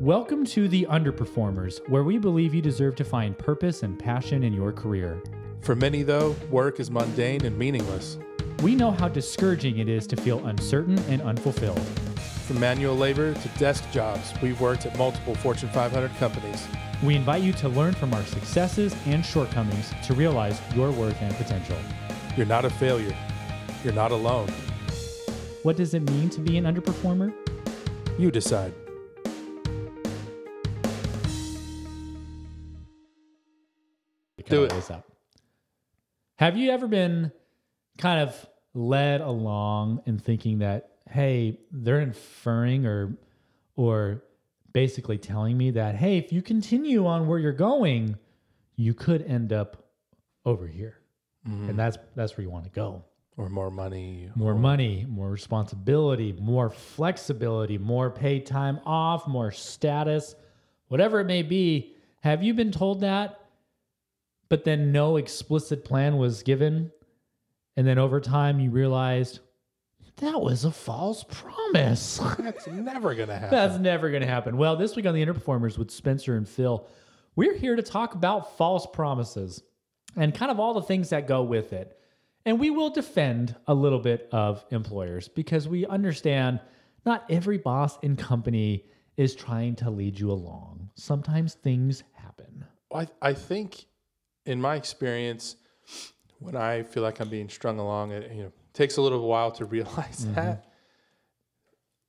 Welcome to the Underperformers, where we believe you deserve to find purpose and passion in your career. For many, though, work is mundane and meaningless. We know how discouraging it is to feel uncertain and unfulfilled. From manual labor to desk jobs, we've worked at multiple Fortune 500 companies. We invite you to learn from our successes and shortcomings to realize your worth and potential. You're not a failure. You're not alone. What does it mean to be an underperformer? You decide. Do it. This up. Have you ever been kind of led along in thinking that, hey, they're inferring or or basically telling me that, hey, if you continue on where you're going, you could end up over here. Mm-hmm. And that's that's where you want to go. Or more money. More money, more responsibility, more flexibility, more paid time off, more status, whatever it may be. Have you been told that? But then no explicit plan was given. And then over time you realized that was a false promise. That's never going to happen. That's never going to happen. Well, this week on the Underperformers with Spencer and Phil, we're here to talk about false promises and kind of all the things that go with it. And we will defend a little bit of employers because we understand not every boss and company is trying to lead you along. Sometimes things happen. I, I think, in my experience, when I feel like I'm being strung along, it you know takes a little while to realize mm-hmm. that.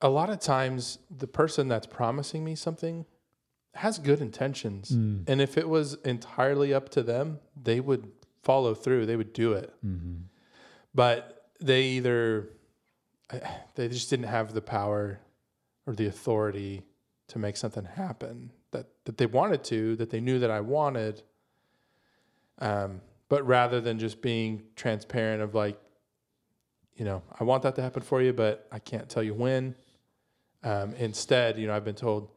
A lot of times, the person that's promising me something has good intentions, mm. and if it was entirely up to them, they would follow through. They would do it, mm-hmm. but they either eh, they just didn't have the power or the authority to make something happen that that they wanted to, that they knew that I wanted. Um, but rather than just being transparent of like, you know, I want that to happen for you, but I can't tell you when. Um, instead, you know, I've been told,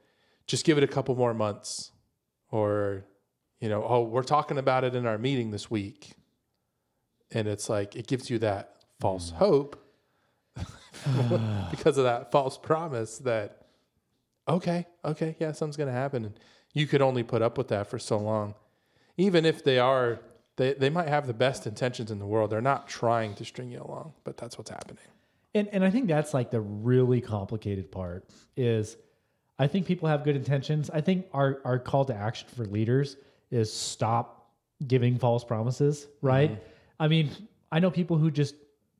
just give it a couple more months, or, you know, oh, we're talking about it in our meeting this week, and it's like it gives you that false hope because of that false promise that okay, okay, yeah, something's going to happen. And you could only put up with that for so long. Even if they are, they, they might have the best intentions in the world. They're not trying to string you along, but that's what's happening. And and I think that's like the really complicated part is I think people have good intentions. I think our our call to action for leaders is stop giving false promises, right? Mm-hmm. I mean, I know people who just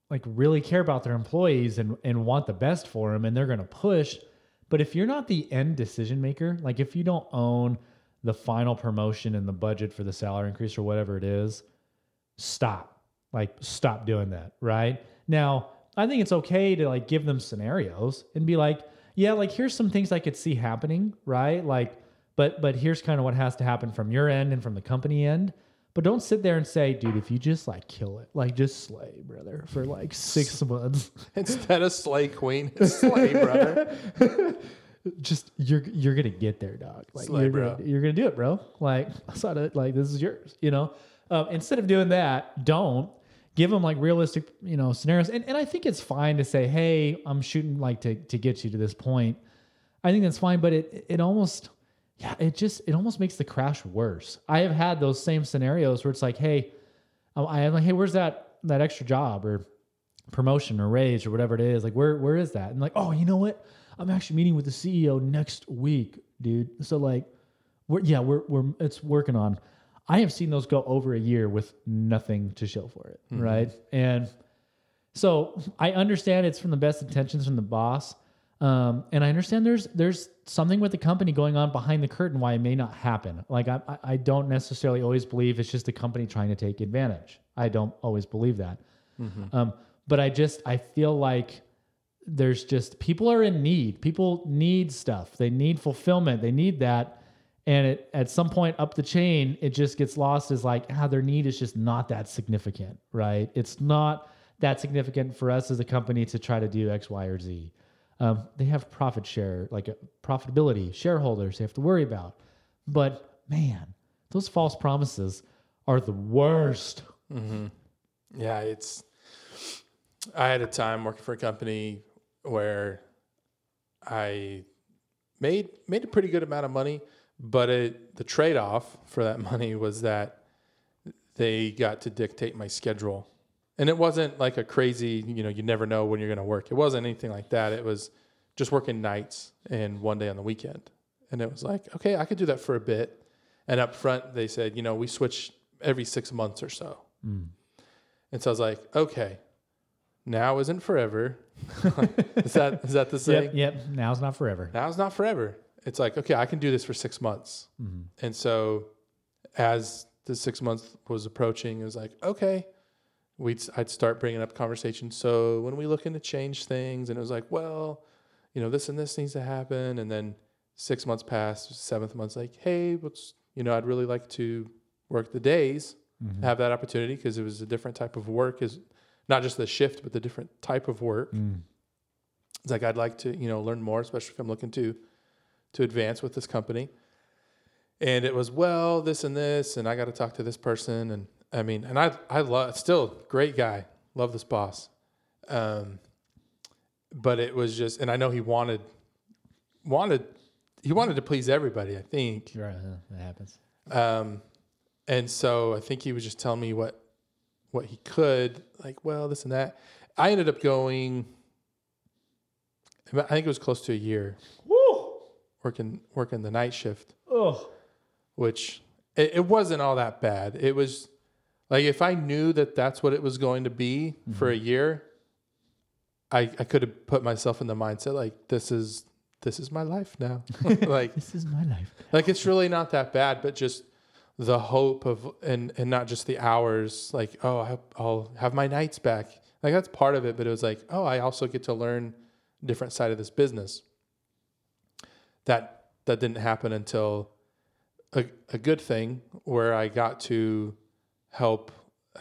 like really care about their employees and and want the best for them and they're going to push, but if you're not the end decision maker, like if you don't own the final promotion and the budget for the salary increase or whatever it is, stop. Like stop doing that, right? Now, I think it's okay to like give them scenarios and be like, yeah, like here's some things I could see happening, right? Like but but here's kind of what has to happen from your end and from the company end. But don't sit there and say, dude, if you just like kill it, like just slay, brother, for like 6 months. Instead of slay queen, slay brother. just you're you're gonna get there, dog. Like Slay, you're bro. Gonna, you're gonna do it, bro. Like I saw it. Like this is yours. You know. Um, instead of doing that, don't give them like realistic, you know, scenarios. And and I think it's fine to say, hey, I'm shooting like to to get you to this point. I think that's fine, but it it almost yeah, it just it almost makes the crash worse. I have had those same scenarios where it's like, hey, I'm- I am like, hey, where's that that extra job or promotion or raise or whatever it is? Like, where where is that? And like, oh, you know what? I'm actually meeting with the CEO next week, dude. So like, we're yeah, we're we're it's working on. I have seen those go over a year with nothing to show for it, right? And so I understand it's from the best intentions from the boss, um, and I understand there's there's something with the company going on behind the curtain why it may not happen. Like I I- don't necessarily always believe it's just the company trying to take advantage. I don't always believe that, um, but I just I feel like there's just people are in need. People need stuff. They need fulfillment. They need that. And it, at some point up the chain, it just gets lost as like, ah, their need is just not that significant, right? It's not that significant for us as a company to try to do X, Y, or Z. Um, they have profit share, like a profitability, shareholders they have to worry about. But man, those false promises are the worst. Yeah, it's. I had a time working for a company where I made made a pretty good amount of money, but it, the trade off for that money was that they got to dictate my schedule, and it wasn't like a crazy you know you never know when you're going to work. It wasn't anything like that. It was just working nights and one day on the weekend, and it was like okay, I could do that for a bit. And up front, they said, you know, we switch every six months or so. Mm. And so I was like, okay, now isn't forever. is that is that the saying? Yep, yep. Now's not forever. Now's not forever. It's like, okay, I can do this for six months. Mm-hmm. And so as the six months was approaching, it was like, okay, we'd I'd start bringing up conversations. So when we looking to change things, and it was like, well, you know, this and this needs to happen. And then six months passed, seventh month's like, hey, what's you know, I'd really like to work the days, Mhm. have that opportunity because it was a different type of work, is not just the shift, but the different type of work. Mm. It's like I'd like to, you know, learn more, especially if I'm looking to to advance with this company. And it was well, this and this, and I got to talk to this person, and I mean, and I I love still great guy, love this boss, um, but it was just, and I know he wanted wanted he wanted to please everybody, I think, Right, that happens. um, and so I think he was just telling me what what he could, like, well, this and that. I ended up going. I think it was close to a year Woo! working working the night shift, Oh. which it, it wasn't all that bad. It was like if I knew that that's what it was going to be for a mm-hmm. year, I I could have put myself in the mindset like this is this is my life now. like This is my life. like it's really not that bad but just the hope of and and not just the hours like oh I, i'll have my nights back. Like that's part of it but it was like oh i also get to learn a different side of this business. That that didn't happen until a, a good thing where i got to help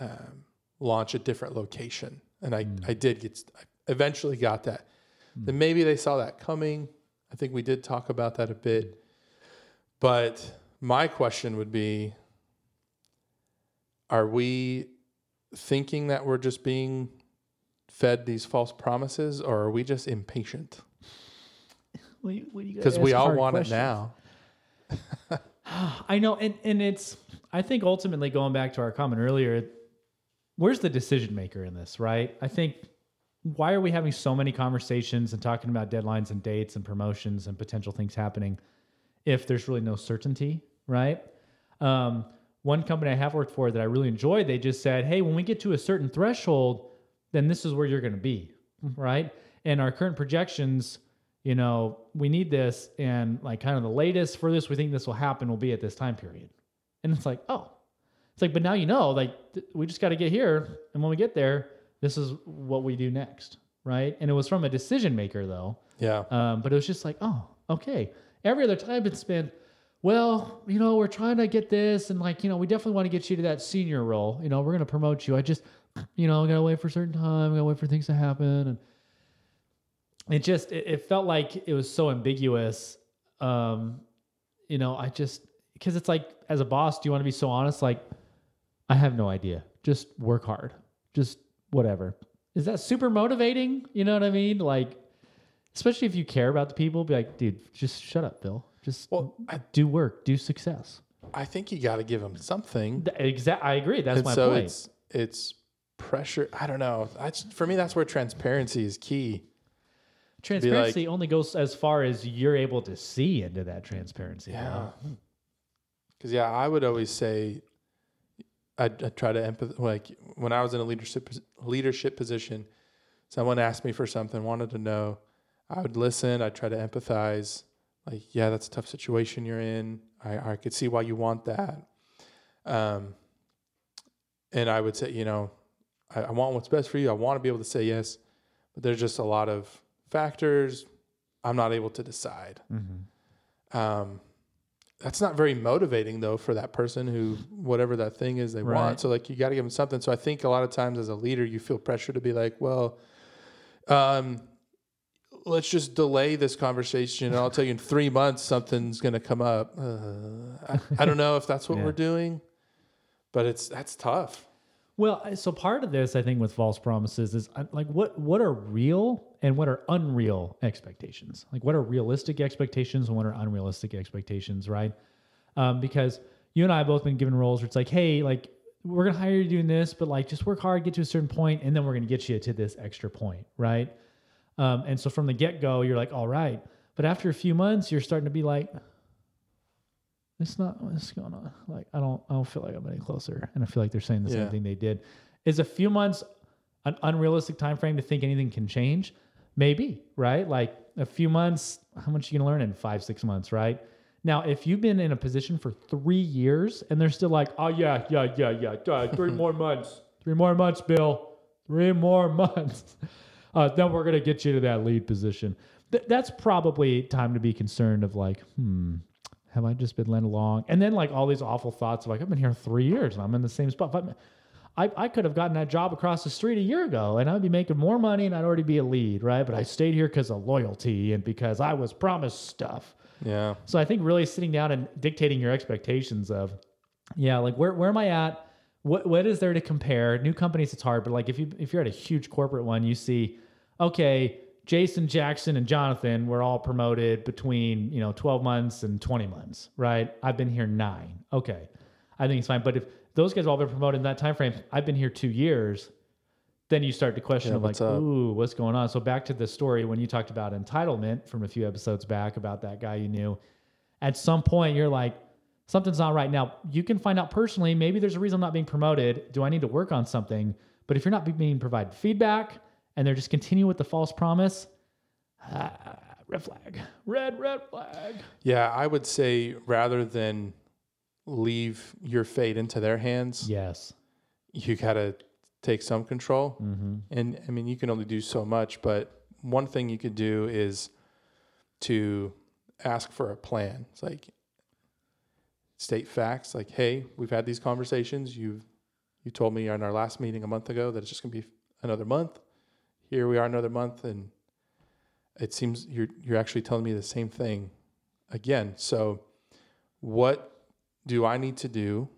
um, launch a different location. And i i did get I eventually got that. Then maybe they saw that coming. I think we did talk about that a bit. But my question would be Are we thinking that we're just being fed these false promises, or are we just impatient? Because we all want it now. I know, and and it's. I think ultimately going back to our comment earlier, where's the decision maker in this, right? I think why are we having so many conversations and talking about deadlines and dates and promotions and potential things happening if there's really no certainty, right? Um, one company I have worked for that I really enjoyed, they just said, "Hey, when we get to a certain threshold, then this is where you're going to be, right?" And our current projections, you know, we need this, and like kind of the latest for this, we think this will happen will be at this time period. And it's like, oh, it's like, but now you know, like th- we just got to get here, and when we get there, this is what we do next, right? And it was from a decision maker though, Yeah. um, but it was just like, oh, okay. Every other time it's been, well, you know, we're trying to get this, and like, you know, we definitely want to get you to that senior role. You know, we're gonna promote you. I just, you know, I gotta wait for a certain time. I Gotta wait for things to happen, and it just, it, it felt like it was so ambiguous. Um, you know, I just because it's like, as a boss, do you want to be so honest? Like, I have no idea. Just work hard. Just whatever. Is that super motivating? You know what I mean? Like, especially if you care about the people, be like, dude, just shut up, Bill. Just Well, I, do work, do success. I think you got to give them something. Exact. I agree. That's and my so point. it's it's pressure. I don't know. I just, for me, that's where transparency is key. Transparency only goes as far as you're able to see into that transparency. Yeah. Because hmm. yeah, I would always say, I'd, I'd try to empathize. Like when I was in a leadership leadership position, someone asked me for something, wanted to know, I would listen. I'd try to empathize. Like, yeah, that's a tough situation you're in. I I could see why you want that. Um, and I would say, you know, I, I want what's best for you. I want to be able to say yes, but there's just a lot of factors I'm not able to decide. Mhm. Um, that's not very motivating though for that person who whatever that thing is they Right. want. So like you got to give them something. So I think a lot of times as a leader, you feel pressure to be like, well, um, let's just delay this conversation. And I'll tell you in three months something's going to come up. Uh, I, I don't know if that's what Yeah. we're doing, but it's that's tough. Well, so part of this, I think, with false promises is like what what are real and what are unreal expectations. Like what are realistic expectations and what are unrealistic expectations, right? Um, because you and I have both been given roles where it's like, hey, like we're gonna hire you doing this, but like just work hard, get to a certain point, and then we're gonna get you to this extra point, right? Um, and so from the get go, you're like, all right. But after a few months, you're starting to be like, it's not what's going on. Like I don't I don't feel like I'm any closer. And I feel like they're saying the Yeah. same thing they did. Is a few months an unrealistic time frame to think anything can change? Maybe, right? Like a few months, how much you gonna learn in five, six months, right? Now, if you've been in a position for three years and they're still like, oh yeah, yeah, yeah, yeah, three more months, three more months, Bill, three more months, uh, then we're gonna get you to that lead position. Th- that's probably time to be concerned of like, hmm, have I just been led along? And then like all these awful thoughts of like, I've been here three years and I'm in the same spot. But I, I could have gotten that job across the street a year ago and I'd be making more money and I'd already be a lead, right? But I stayed here because of loyalty and because I was promised stuff. Yeah. So I think really sitting down and dictating your expectations of, yeah, like where, where am I at? What what is there to compare? New companies, it's hard, but like if you if you're at a huge corporate one, you see, okay, Jason, Jackson, and Jonathan were all promoted between you know 12 months and 20 months, right? I've been here nine. Okay, I think it's fine. But if those guys have all been promoted in that time frame, I've been here two years. Then you start to question Yeah, like, up? ooh, what's going on? So back to the story when you talked about entitlement from a few episodes back about that guy you knew. At some point, you're like, something's not right. Now you can find out personally. Maybe there's a reason I'm not being promoted. Do I need to work on something? But if you're not being provided feedback and they're just continue with the false promise, ah, red flag, red red flag. Yeah, I would say rather than leave your fate into their hands, Yes. you got to take some control. Mm-hmm. And I mean, you can only do so much, but one thing you could do is to ask for a plan. It's like state facts like, hey, we've had these conversations. You you told me in our last meeting a month ago that it's just gonna be another month. Here we are another month and it seems you're you're actually telling me the same thing again. So what do I need to do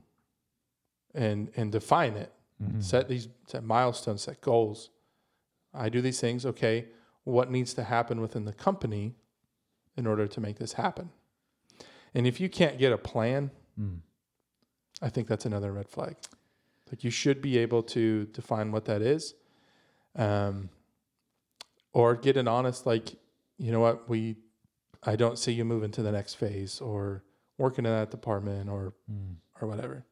and and define it? Mm-hmm. set these set milestones, set goals. I do these things. Okay, what needs to happen within the company in order to make this happen? And if you can't get a plan, Mm. I think that's another red flag. Like you should be able to define what that is, um, or get an honest like, you know what, we, I don't see you moving to the next phase or working in that department or Mm. or whatever.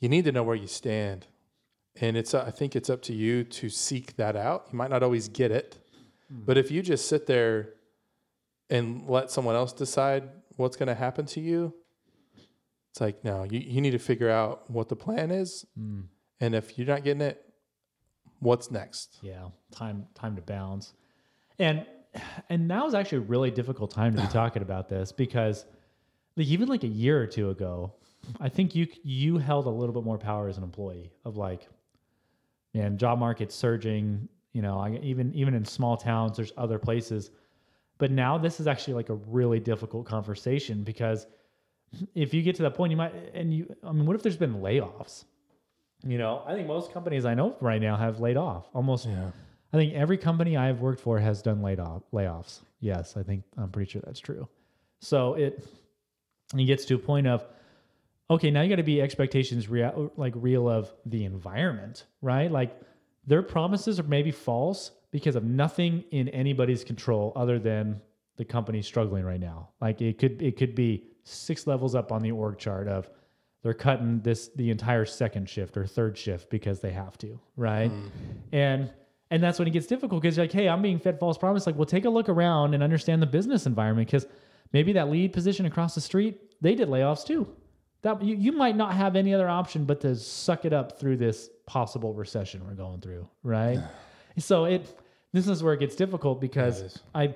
You need to know where you stand, and it's uh, I think it's up to you to seek that out. You might not always get it, but if you just sit there and let someone else decide what's going to happen to you, it's like no, you you need to figure out what the plan is, Mm. and if you're not getting it, what's next? Yeah, time time to bounce. And and now is actually a really difficult time to be talking about this because like even like a year or two ago, I think you you held a little bit more power as an employee of like, man, job market's surging. You know, I, even even in small towns, there's other places. But now this is actually like a really difficult conversation because if you get to that point, you might and you. I mean, what if there's been layoffs? You know, I think most companies I know right now have laid off. Almost, Yeah. I think every company I've worked for has done laid off layoffs. Yes, I think I'm pretty sure that's true. So it it gets to a point of okay, now you got to be expectations real, like real of the environment, right? Like their promises are maybe false because of nothing in anybody's control other than the company struggling right now. Like it could it could be six levels up on the org chart of they're cutting this the entire second shift or third shift because they have to, right? Mm. And and that's when it gets difficult because you're like, hey, I'm being fed false promise. Like, well, take a look around and understand the business environment because maybe that lead position across the street, they did layoffs too. That you, you might not have any other option but to suck it up through this possible recession we're going through, right? so it this is where it gets difficult because. I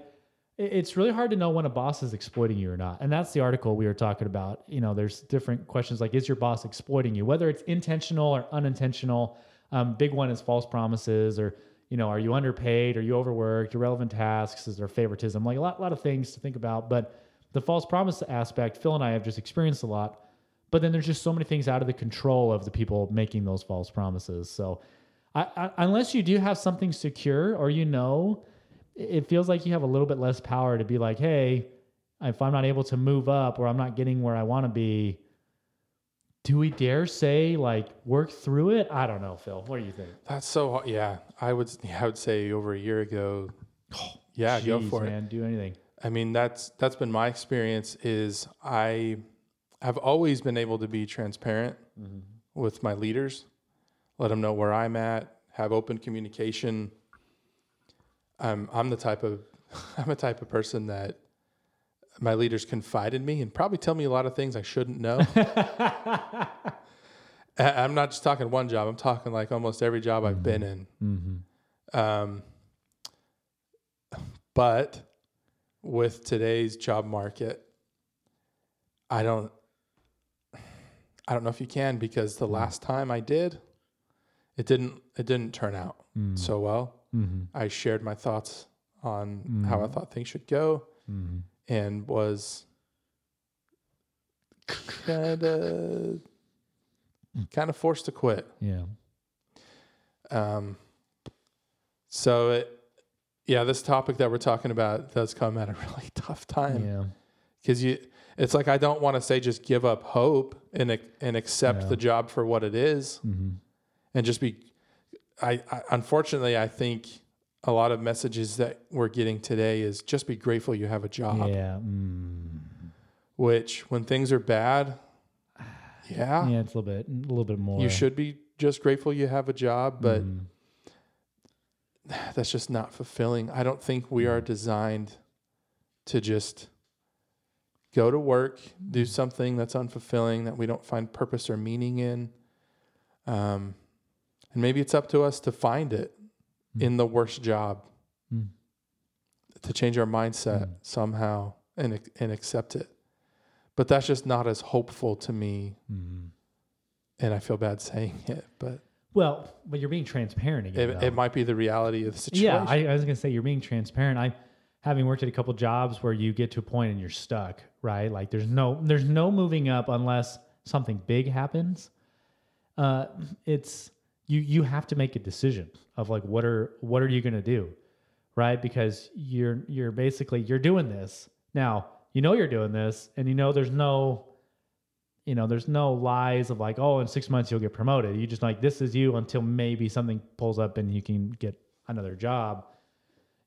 it's really hard to know when a boss is exploiting you or not. And that's the article we were talking about. You know, there's different questions like is your boss exploiting you? Whether it's intentional or unintentional. Um, big one is false promises or you know, are you underpaid? Are you overworked? Irrelevant tasks? Is there favoritism? Like a lot, lot of things to think about. But the false promise aspect, Phil and I have just experienced a lot. but then there's just so many things out of the control of the people making those false promises. So, I, I, unless you do have something secure or you know, it feels like you have a little bit less power to be like, hey, if I'm not able to move up or I'm not getting where I want to be, do we dare say like work through it? I don't know, Phil. What do you think? That's so hard. Yeah, I would. Yeah, I would say over a year ago. yeah, go Jeez, for it. Do anything. I mean, that's that's been my experience. Is I have always been able to be transparent mm-hmm. with my leaders, let them know where I'm at, have open communication. I'm I'm the type of I'm a type of person that my leaders confide in me and probably tell me a lot of things I shouldn't know. I'm not just talking one job. I'm talking like almost every job I've been in. Mm-hmm. Um, but with today's job market, I don't, I don't know if you can because the last time I did, it didn't, it didn't turn out Mm. so well. Mm-hmm. I shared my thoughts on how I Mhm. thought things should go Mm-hmm. and was kind of, kind of forced to quit. Yeah. Um, so it, yeah, this topic that we're talking about does come at a really tough time Yeah. because you, it's like I don't want to say just give up hope and and accept Yeah. the job for what it is Mm-hmm. and just be. I, I unfortunately I think a lot of messages that we're getting today is just be grateful you have a job. Yeah. Mm. Which when things are bad, yeah, Yeah. It's a little bit, a little bit more. you should be just grateful you have a job, but. Mhm. that's just not fulfilling. I don't think we are designed to just go to work, do something that's unfulfilling that we don't find purpose or meaning in. Um, and maybe it's up to us to find it Mm. in the worst job, Mm. to change our mindset Mm. somehow and and accept it. But that's just not as hopeful to me, Mhm. and I feel bad saying it, but Well, but you're being transparent again. it, it might be the reality of the situation. Yeah, I, I was gonna say you're being transparent. I, having worked at a couple jobs where you get to a point and you're stuck, right? Like there's no there's no moving up unless something big happens. Uh, it's you you have to make a decision of like what are what are you gonna do, right? Because you're you're basically you're doing this now. You know you're doing this, and you know there's no you know, there's no lies of like, oh, in six months you'll get promoted. You just like this is you until maybe something pulls up and you can get another job.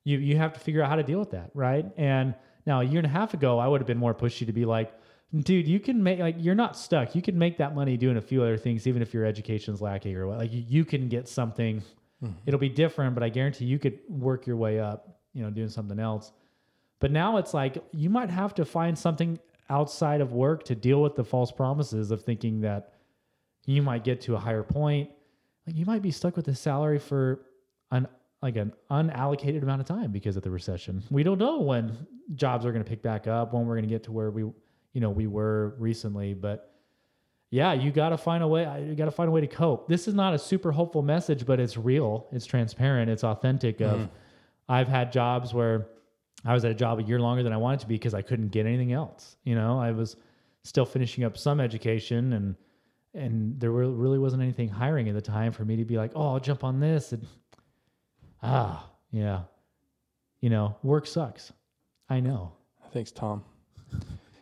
You you have to figure out how to deal with that, right? And now a year and a half ago, I would have been more pushy to be like, dude, you can make like you're not stuck. You can make that money doing a few other things, even if your education's lacking or what. Like you, you can get something. Mm-hmm. It'll be different, but I guarantee you could work your way up, you know, doing something else. But now it's like you might have to find something outside of work to deal with the false promises of thinking that you might get to a higher point. Like you might be stuck with the salary for an like an unallocated amount of time because of the recession. We don't know when jobs are going to pick back up, when we're going to get to where we, you know, we were recently. But yeah, you got to find a way. You got to find a way to cope. This is not a super hopeful message, but it's real. It's transparent. It's authentic. Of I've had jobs where I was at a job a year longer than I wanted to be because I couldn't get anything else. You know, I was still finishing up some education and and there were, really wasn't anything hiring at the time for me to be like, oh, I'll jump on this and ah, yeah, you know, work sucks. I know. Thanks, Tom.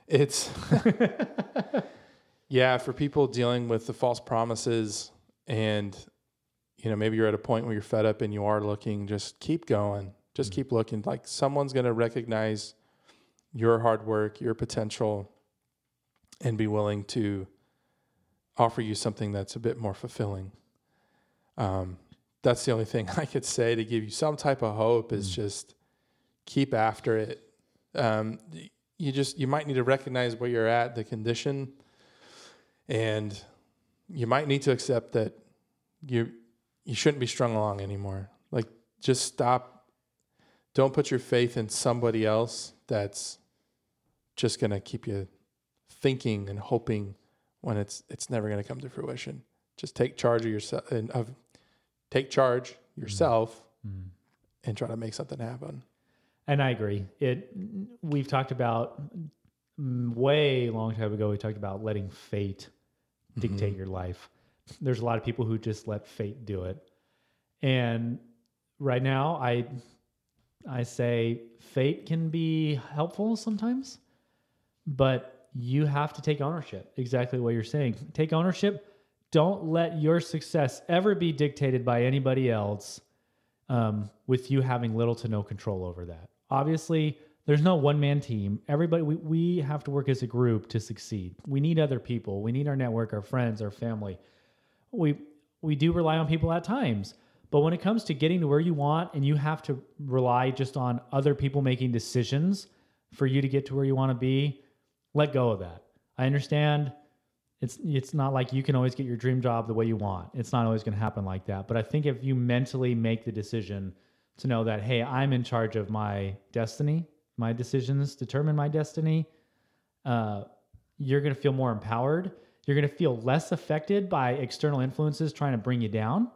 It's yeah, for people dealing with the false promises and you know, maybe you're at a point where you're fed up and you are looking, just keep going. Just keep looking. Like someone's going to recognize your hard work, your potential and be willing to offer you something that's a bit more fulfilling. Um, that's the only thing I could say to give you some type of hope is just keep after it. Um, you just you might need to recognize where you're at, the condition, and you might need to accept that you you shouldn't be strung along anymore. Like just stop. Don't put your faith in somebody else that's just gonna keep you thinking and hoping when it's it's never gonna come to fruition. Just take charge of yourself and of take charge yourself Mm. and try to make something happen. And I agree. It we've talked about mm, way long time ago we talked about letting fate Mm-hmm. dictate your life. There's a lot of people who just let fate do it. And right now I I say fate can be helpful sometimes, but you have to take ownership. Exactly what you're saying. Take ownership. Don't let your success ever be dictated by anybody else um, with you having little to no control over that. Obviously, there's no one man team. Everybody, we, we have to work as a group to succeed. We need other people. We need our network, our friends, our family. We, we do rely on people at times. But when it comes to getting to where you want and you have to rely just on other people making decisions for you to get to where you want to be, let go of that. I understand it's it's not like you can always get your dream job the way you want. It's not always going to happen like that. But I think if you mentally make the decision to know that hey, I'm in charge of my destiny, my decisions determine my destiny, uh, you're going to feel more empowered. You're going to feel less affected by external influences trying to bring you down.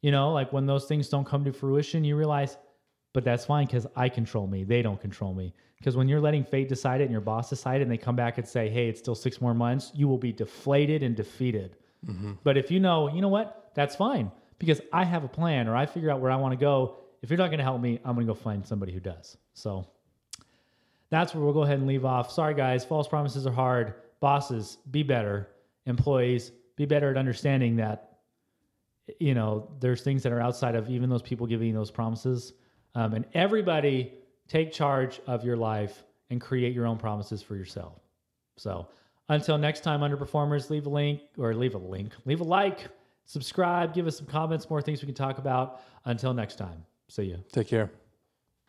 You know, like when those things don't come to fruition, you realize, but that's fine because I control me. They don't control me. Because when you're letting fate decide it and your boss decide it and they come back and say, hey, it's still six more months, you will be deflated and defeated. But if you know, you know what, that's fine because I have a plan or I figure out where I want to go. If you're not going to help me, I'm going to go find somebody who does. So that's where we'll go ahead and leave off. Sorry, guys, false promises are hard. Bosses, be better. Employees, be better at understanding that you know there's things that are outside of even those people giving those promises um, and everybody take charge of your life and create your own promises for yourself so until next time underperformers leave a link or leave a link leave a like subscribe give us some comments more things we can talk about until next time see you Take care.